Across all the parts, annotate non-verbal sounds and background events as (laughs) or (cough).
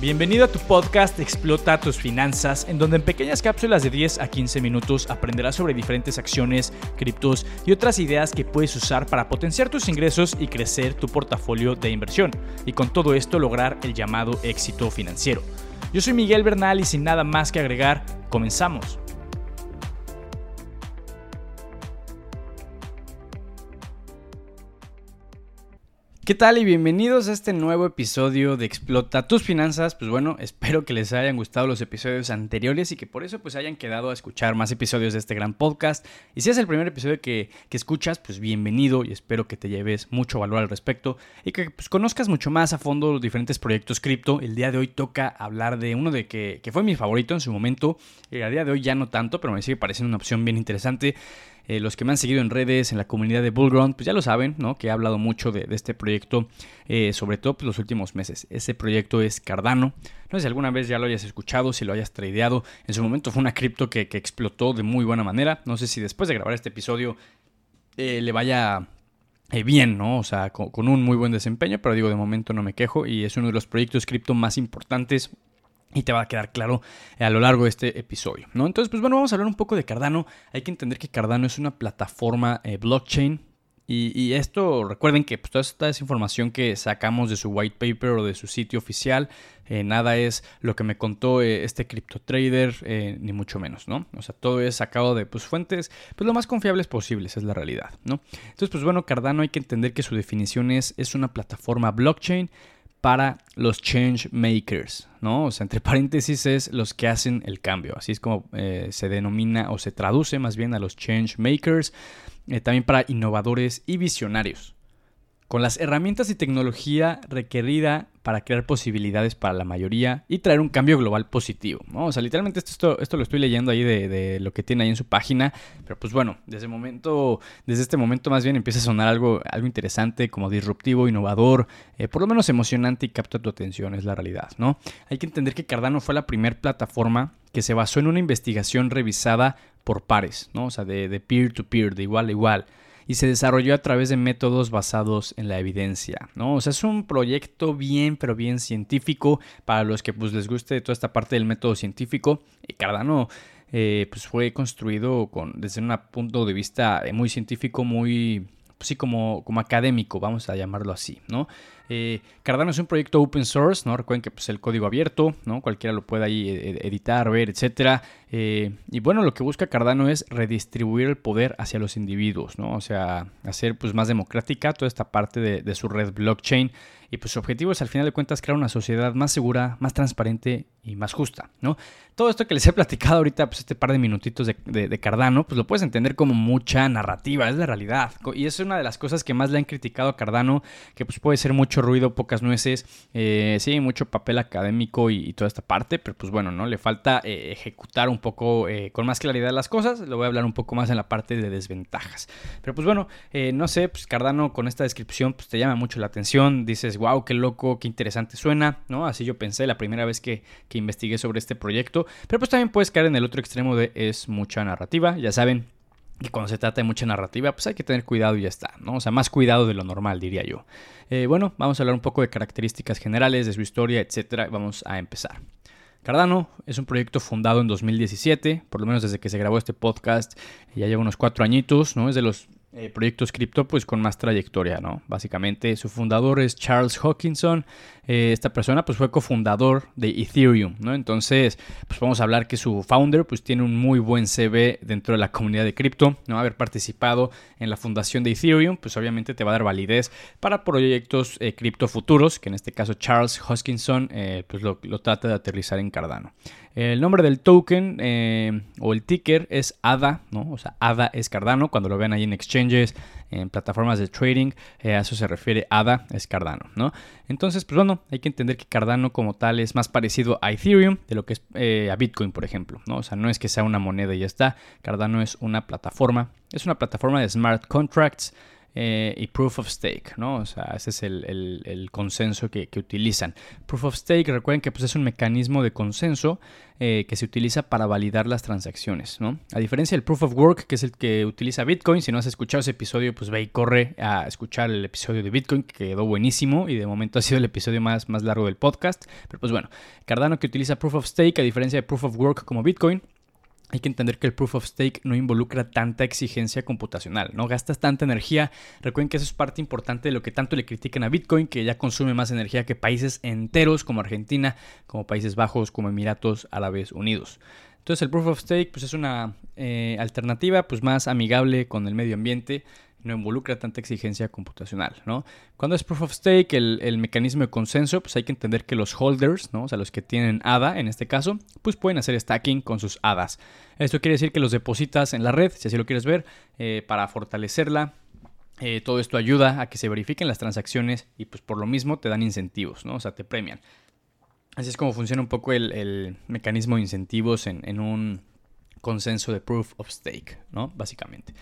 Bienvenido a tu podcast Explota tus finanzas, en donde en pequeñas cápsulas de 10 a 15 minutos aprenderás sobre diferentes acciones, criptos y otras ideas que puedes usar para potenciar tus ingresos y crecer tu portafolio de inversión, y con todo esto lograr el llamado éxito financiero. Yo soy Miguel Bernal y sin nada más que agregar, comenzamos. ¿Qué tal y bienvenidos a este nuevo episodio de Explota tus finanzas? Pues bueno, (laughs) espero que les hayan gustado los episodios anteriores y que por eso pues hayan quedado a escuchar más episodios de este gran podcast. Y si es el primer episodio que, escuchas, pues bienvenido y espero que te lleves mucho valor al respecto y que pues, conozcas mucho más a fondo los diferentes proyectos cripto. El día de hoy toca hablar de uno de que, fue mi favorito en su momento. y a día de hoy ya no tanto, pero me sigue pareciendo una opción bien interesante. Eh, los que me han seguido en redes, en la comunidad de Bullground, pues ya lo saben, ¿no? Que he hablado mucho de, este proyecto, eh, sobre todo pues, los últimos meses. Ese proyecto es Cardano. No sé si alguna vez ya lo hayas escuchado, si lo hayas tradeado. En su momento fue una cripto que, explotó de muy buena manera. No sé si después de grabar este episodio eh, le vaya bien, ¿no? O sea, con, con, un muy buen desempeño, pero digo, de momento no me quejo y es uno de los proyectos cripto más importantes y te va a quedar claro eh, a lo largo de este episodio, ¿no? Entonces, pues bueno, vamos a hablar un poco de Cardano. Hay que entender que Cardano es una plataforma eh, blockchain. Y, esto, recuerden que pues, toda esta es información que sacamos de su white paper o de su sitio oficial. Eh, nada es lo que me contó este cripto trader, ni mucho menos, ¿no? O sea, todo es sacado de pues, fuentes pues, lo más confiables posibles, es la realidad, ¿no? Entonces, pues bueno, Cardano hay que entender que su definición es, es una plataforma blockchain para los change makers, ¿no? O sea, entre (laughs) paréntesis es los que hacen el cambio, así es como eh, se denomina o se traduce más bien a los change makers, eh, también para innovadores y visionarios con las herramientas y tecnología requerida para crear posibilidades para la mayoría y traer un cambio global positivo. ¿no? O sea, literalmente esto, esto, lo estoy leyendo ahí de, lo que tiene ahí en su página, pero pues bueno, desde, momento, desde este momento más bien empieza a sonar algo, algo interesante, como disruptivo, innovador, eh, por lo menos emocionante y capta tu atención, es la realidad. ¿no? Hay que entender que Cardano fue la primera plataforma que se basó en una investigación revisada por pares, ¿no? o sea, de, de peer to -peer, de igual a igual y se desarrolló a través de métodos basados en la evidencia, ¿no? O sea, es un proyecto bien, pero bien científico para los que pues les guste toda esta parte del método científico. Y Cardano eh, pues fue construido con, desde un punto de vista muy científico, muy, pues sí, como, como académico, vamos a llamarlo así, ¿no? Eh, Cardano es un proyecto open source, ¿no? Recuerden que pues, el código abierto, ¿no? Cualquiera lo puede ahí eh, editar, ver, etcétera. Eh, y bueno, lo que busca Cardano es redistribuir el poder hacia los individuos, ¿no? O sea, hacer pues más democrática toda esta parte de, de su red blockchain. Y pues su objetivo es al final de cuentas crear una sociedad más segura, más transparente y más justa, ¿no? Todo esto que les he platicado ahorita, pues este par de minutitos de, Cardano, pues lo puedes entender como mucha narrativa, es la realidad. Y es una de las cosas que más le han criticado a Cardano, que pues puede ser mucho ruido, pocas nueces, eh, sí, mucho papel académico y, toda esta parte, pero pues bueno, ¿no? Le falta eh, ejecutar un poco eh, con más claridad las cosas, lo voy a hablar un poco más en la parte de desventajas. Pero pues bueno, no sé, pues Cardano con esta descripción pues te llama mucho la atención, dices, wow, qué loco, qué interesante suena, ¿no? Así yo pensé la primera vez que, investigué sobre este proyecto. Pero pues también puedes caer en el otro extremo de es mucha narrativa, ya saben. Que cuando se trata de mucha narrativa, pues hay que tener cuidado y ya está, ¿no? O sea, más cuidado de lo normal, diría yo. Eh, bueno, vamos a hablar un poco de características generales, de su historia, etcétera. Vamos a empezar. Cardano es un proyecto fundado en 2017, por lo menos desde que se grabó este podcast, ya lleva unos cuatro añitos, ¿no? Es de los eh, proyectos cripto pues con más trayectoria, ¿no? Básicamente su fundador es Charles Hawkinson, eh, esta persona pues fue cofundador de Ethereum, ¿no? Entonces pues vamos a hablar que su founder pues tiene un muy buen CV dentro de la comunidad de cripto, ¿no? Haber participado en la fundación de Ethereum pues obviamente te va a dar validez para proyectos eh, cripto futuros, que en este caso Charles Hawkinson pues lo, lo trata de aterrizar en Cardano. El nombre del token o el ticker es ADA, ¿no? O sea, ADA es Cardano. Cuando lo vean ahí en en plataformas de trading, eh, a eso se refiere ADA, es Cardano, ¿no? Entonces, pues bueno, hay que entender que Cardano como tal es más parecido a Ethereum de lo que es eh, a Bitcoin, por ejemplo, ¿no? O sea, no es que sea una moneda y ya está. Cardano es una plataforma, es una plataforma de smart contracts eh, y Proof of Stake, ¿no? O sea, ese es el, consenso que, utilizan. Proof of Stake, recuerden que pues, es un mecanismo de consenso eh, que se utiliza para validar las transacciones, ¿no? A diferencia del Proof of Work, que es el que utiliza Bitcoin, si no has escuchado ese episodio, pues ve y corre a escuchar el episodio de Bitcoin, que quedó buenísimo y de momento ha sido el episodio más, más largo del podcast. Pero pues bueno, Cardano que utiliza Proof of Stake, a diferencia de Proof of Work como Bitcoin, hay que entender que el proof of stake no involucra tanta exigencia computacional, no gastas tanta energía. Recuerden que eso es parte importante de lo que tanto le critican a Bitcoin, que ya consume más energía que países enteros como Argentina, como Países Bajos, como Emiratos Árabes Unidos. Entonces el proof of stake pues, es una eh, alternativa pues, más amigable con el medio ambiente no involucra tanta exigencia computacional, ¿no? Cuando es proof of stake, el, mecanismo de consenso, pues hay que entender que los holders, ¿no? O sea, los que tienen ADA en este caso, pues pueden hacer stacking con sus ADAs. Esto quiere decir que los depositas en la red, si así lo quieres ver, eh, para fortalecerla. Eh, todo esto ayuda a que se verifiquen las transacciones y pues por lo mismo te dan incentivos, ¿no? O sea, te premian. Así es como funciona un poco el, mecanismo de incentivos en, en un consenso de proof of stake, ¿no? Básicamente.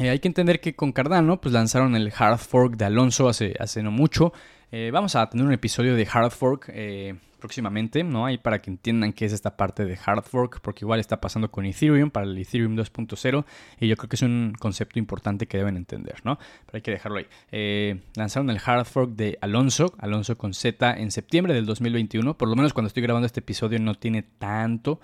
Eh, hay que entender que con Cardano pues lanzaron el hard fork de Alonso hace, hace no mucho. Eh, vamos a tener un episodio de hard fork eh, próximamente, ¿no? Ahí para que entiendan qué es esta parte de hard fork, porque igual está pasando con Ethereum para el Ethereum 2.0 y yo creo que es un concepto importante que deben entender, ¿no? Pero hay que dejarlo ahí. lanzaron el hard fork de Alonso, Alonso con Z, en septiembre del 2021, por lo menos cuando estoy grabando este episodio no tiene tanto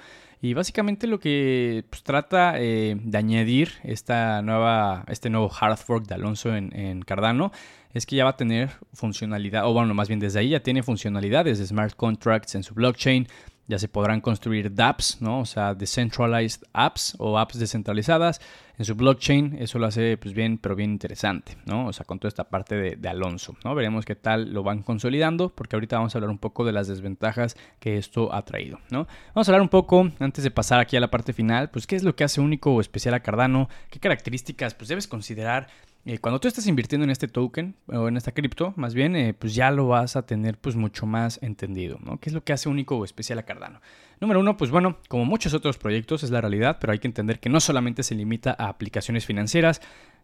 y básicamente lo que pues, trata eh, de añadir esta nueva, este nuevo hard fork de Alonso en, Cardano es que ya va a tener funcionalidad, o bueno, más bien desde ahí ya tiene funcionalidades de smart contracts en su blockchain, ya se podrán construir dApps, ¿no? O sea, decentralized apps o apps descentralizadas en su blockchain. Eso lo hace pues bien, pero bien interesante, ¿no? O sea, con toda esta parte de, Alonso, ¿no? Veremos qué tal lo van consolidando, porque ahorita vamos a hablar un poco de las desventajas que esto ha traído, ¿no? Vamos a hablar un poco, antes de pasar aquí a la parte final, pues qué es lo que hace único o especial a Cardano, qué características pues debes considerar eh, cuando tú estás invirtiendo en este token o en esta cripto, más bien, eh, pues ya lo vas a tener pues mucho más entendido, ¿no? ¿Qué es lo que hace único o especial a Cardano? Número uno, pues bueno, como muchos otros proyectos es la realidad, pero hay que entender que no solamente se limita a aplicaciones financieras,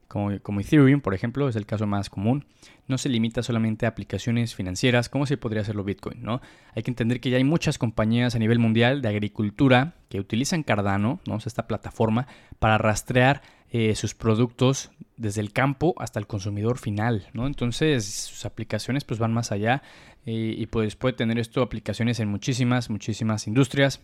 como, como, Ethereum, por ejemplo, es el caso más común, no se limita solamente a aplicaciones financieras, como se podría hacerlo Bitcoin, ¿no? Hay que entender que ya hay muchas compañías a nivel mundial de agricultura que utilizan Cardano, ¿no? esta plataforma, para rastrear eh, sus productos desde el campo hasta el consumidor final, ¿no? Entonces sus aplicaciones pues van más allá eh, y pues puede tener esto aplicaciones en muchísimas, muchísimas industrias.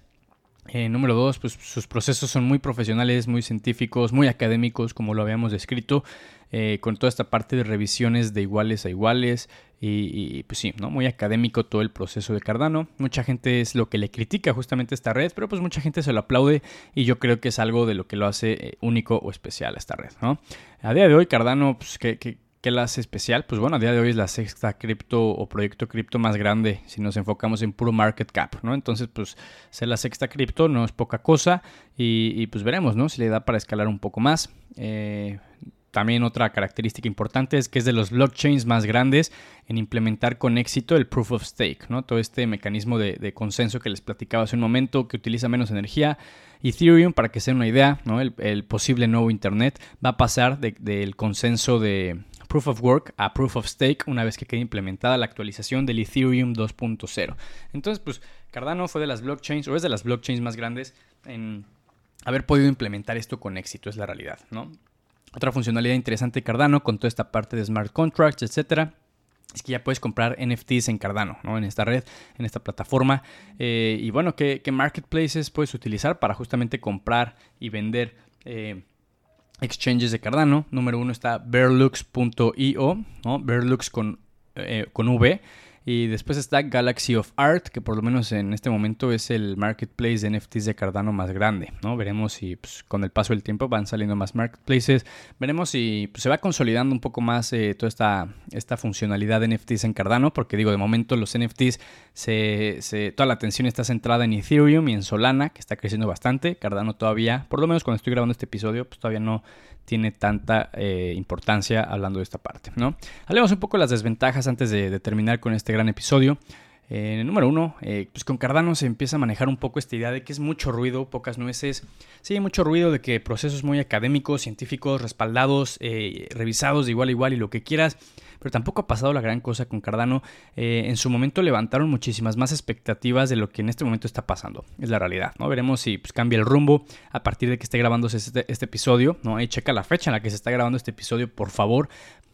Eh, número dos, pues sus procesos son muy profesionales, muy científicos, muy académicos, como lo habíamos descrito. Eh, con toda esta parte de revisiones de iguales a iguales y, pues sí, ¿no? Muy académico todo el proceso de Cardano. Mucha gente es lo que le critica justamente esta red, pero pues mucha gente se lo aplaude y yo creo que es algo de lo que lo hace eh, único o especial a esta red. A día de hoy Cardano, pues ¿qué, qué, qué la hace especial? Pues bueno, a día de hoy es la sexta cripto o proyecto cripto más grande si nos enfocamos en puro market cap, ¿no? Entonces, pues ser la sexta cripto no es poca cosa y, pues veremos, ¿no? Si le da para escalar un poco más. Eh, también otra característica importante es que es de los blockchains más grandes en implementar con éxito el proof of stake, ¿no? Todo este mecanismo de, consenso que les platicaba hace un momento, que utiliza menos energía. Ethereum, para que se una idea, ¿no? el, posible nuevo Internet va a pasar del consenso de proof of work a proof of stake una vez que quede implementada la actualización del Ethereum 2.0. Entonces, pues Cardano fue de las blockchains, o es de las blockchains más grandes en haber podido implementar esto con éxito, es la realidad, ¿no? Otra funcionalidad interesante de Cardano con toda esta parte de smart contracts, etcétera, es que ya puedes comprar NFTs en Cardano, ¿no? En esta red, en esta plataforma. Eh, y bueno, ¿qué, marketplaces puedes utilizar para justamente comprar y vender eh, exchanges de Cardano? Número uno está Berlux.io, ¿no? Con, eh, con V. Y después está Galaxy of Art, que por lo menos en este momento es el marketplace de NFTs de Cardano más grande. ¿no? Veremos si pues, con el paso del tiempo van saliendo más marketplaces. Veremos si pues, se va consolidando un poco más eh, toda esta, esta funcionalidad de NFTs en Cardano, porque digo, de momento los NFTs, se, toda la atención está centrada en Ethereum y en Solana, que está creciendo bastante. Cardano todavía, por lo menos cuando estoy grabando este episodio, pues todavía no tiene tanta eh, importancia hablando de esta parte, ¿no? Hablemos un poco de las desventajas antes de, terminar con este gran episodio. Eh, número uno, eh, pues con Cardano se empieza a manejar un poco esta idea de que es mucho ruido, pocas nueces. Sí, mucho ruido de que procesos muy académicos, científicos, respaldados, eh, revisados de igual a igual y lo que quieras. Pero tampoco ha pasado la gran cosa con Cardano. en su momento levantaron muchísimas más expectativas de lo que en este momento está pasando. Es la realidad, ¿no? Veremos si pues, cambia el rumbo a partir de que esté grabándose este, este episodio, ¿no? Checa la fecha en la que se está grabando este episodio, por favor,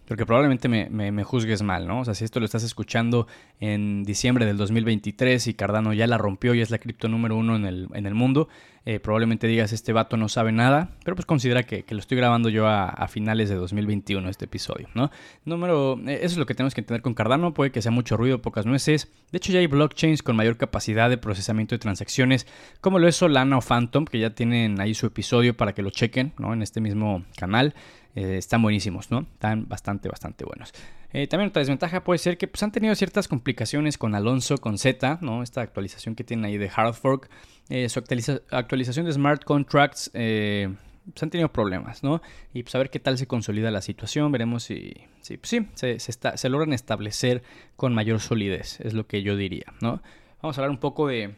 porque probablemente me, juzgues mal, ¿no? O sea, si esto lo estás escuchando en diciembre del 2023 y Cardano ya la rompió y es la cripto número uno en el, en el mundo, eh, probablemente digas, este vato no sabe nada, pero pues considera que, lo estoy grabando yo a, finales de 2021, este episodio, ¿no? Número, eh, eso es lo que tenemos que entender con Cardano, puede que sea mucho ruido, pocas nueces. De hecho, ya hay blockchains con mayor capacidad de procesamiento de transacciones, como lo es Solana o Phantom, que ya tienen ahí su episodio para que lo chequen, ¿no? En este mismo canal. Eh, están buenísimos, ¿no? Están bastante, bastante buenos. Eh, también otra desventaja puede ser que pues, han tenido ciertas complicaciones con Alonso, con Z, ¿no? Esta actualización que tienen ahí de Hard Fork. Eh, su actualización de Smart Contracts pues, han tenido problemas, ¿no? Y pues a ver qué tal se consolida la situación, veremos si, si, pues, sí, se, logran establecer con mayor solidez, es lo que yo diría, ¿no? Vamos a hablar un poco de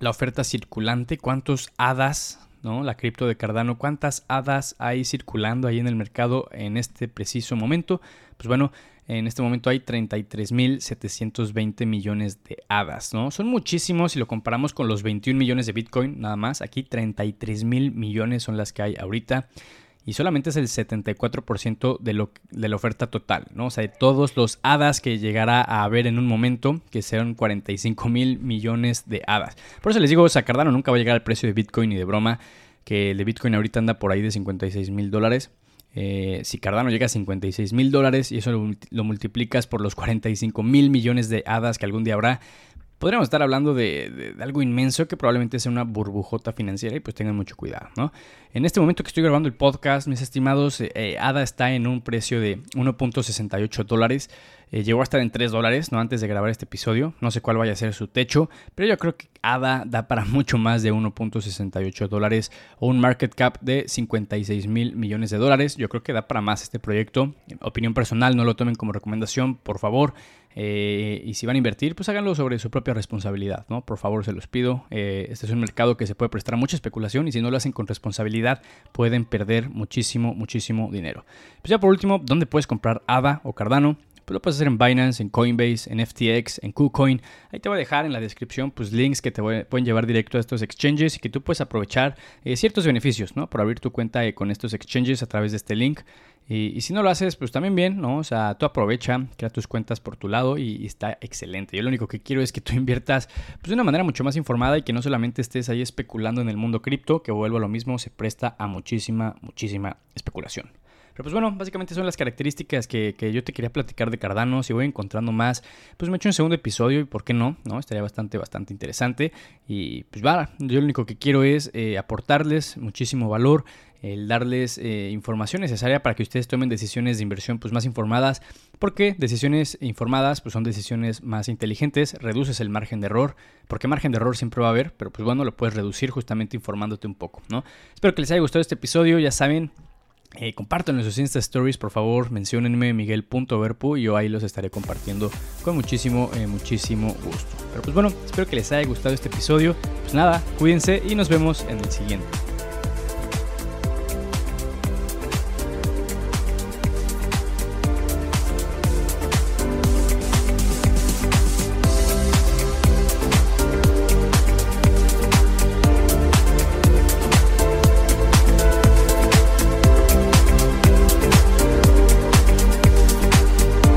la oferta circulante, cuántos hadas ¿no? La cripto de Cardano, ¿cuántas hadas hay circulando ahí en el mercado en este preciso momento? Pues bueno, en este momento hay 33.720 millones de hadas, ¿no? Son muchísimos si lo comparamos con los 21 millones de Bitcoin, nada más. Aquí 33.000 millones son las que hay ahorita y solamente es el 74% de, lo, de la oferta total, ¿no? O sea, de todos los hadas que llegará a haber en un momento, que sean 45 mil millones de hadas. Por eso les digo, o sea, Cardano nunca va a llegar al precio de Bitcoin ni de broma, que el de Bitcoin ahorita anda por ahí de 56 mil dólares. Eh, si Cardano llega a 56 mil dólares y eso lo, lo, multiplicas por los 45 mil millones de hadas que algún día habrá, podríamos estar hablando de, algo inmenso que probablemente sea una burbujota financiera y pues tengan mucho cuidado, ¿no? En este momento que estoy grabando el podcast, mis estimados, eh, ADA está en un precio de 1.68 dólares. Eh, llegó a estar en 3 dólares, ¿no? Antes de grabar este episodio. No sé cuál vaya a ser su techo, pero yo creo que ADA da para (laughs) mucho más de 1.68 dólares o un market cap de 56 mil millones de dólares. Yo creo que da para más este proyecto. Opinión personal, no lo tomen como recomendación, por favor. Eh, y si van a invertir, pues háganlo sobre su propia responsabilidad, ¿no? Por favor, se los pido. Eh, este es un mercado que se puede prestar mucha especulación y si no lo hacen con responsabilidad pueden perder muchísimo, muchísimo dinero. Pues ya por último, ¿dónde puedes comprar ADA o Cardano? Pues lo puedes hacer en Binance, en Coinbase, en FTX, en KuCoin. Ahí te voy a dejar en la descripción pues links que te pueden llevar directo a estos exchanges y que tú puedes aprovechar eh, ciertos beneficios, ¿no? Por abrir tu cuenta con estos exchanges a través de este link. Y, si no lo haces, pues también bien, ¿no? O sea, tú aprovecha, crea tus cuentas por tu lado y, está excelente. Yo lo único que quiero es que tú (laughs) inviertas pues, de una manera mucho más informada y que no solamente estés ahí especulando en el mundo cripto, que vuelvo a lo mismo, se presta a muchísima, muchísima especulación. Pero pues bueno, básicamente son las características que, yo te quería platicar de Cardano. Si voy encontrando más, pues me echo un segundo episodio y por qué no, ¿no? Estaría bastante, bastante interesante. Y pues va, yo lo único que quiero es eh, aportarles muchísimo valor el darles eh, información necesaria para que ustedes tomen decisiones de inversión pues, más informadas, porque decisiones informadas pues, son decisiones más inteligentes, reduces el margen de error, porque margen de error siempre va a haber, pero pues bueno, lo puedes reducir justamente informándote un poco, ¿no? Espero que les haya gustado este episodio, ya saben, eh, en sus Insta Stories, por favor, menciónenme miguel.verpu y yo ahí los estaré compartiendo con muchísimo, eh, muchísimo gusto. Pero pues bueno, espero que les haya gustado este episodio. Pues nada, cuídense y nos vemos en el siguiente.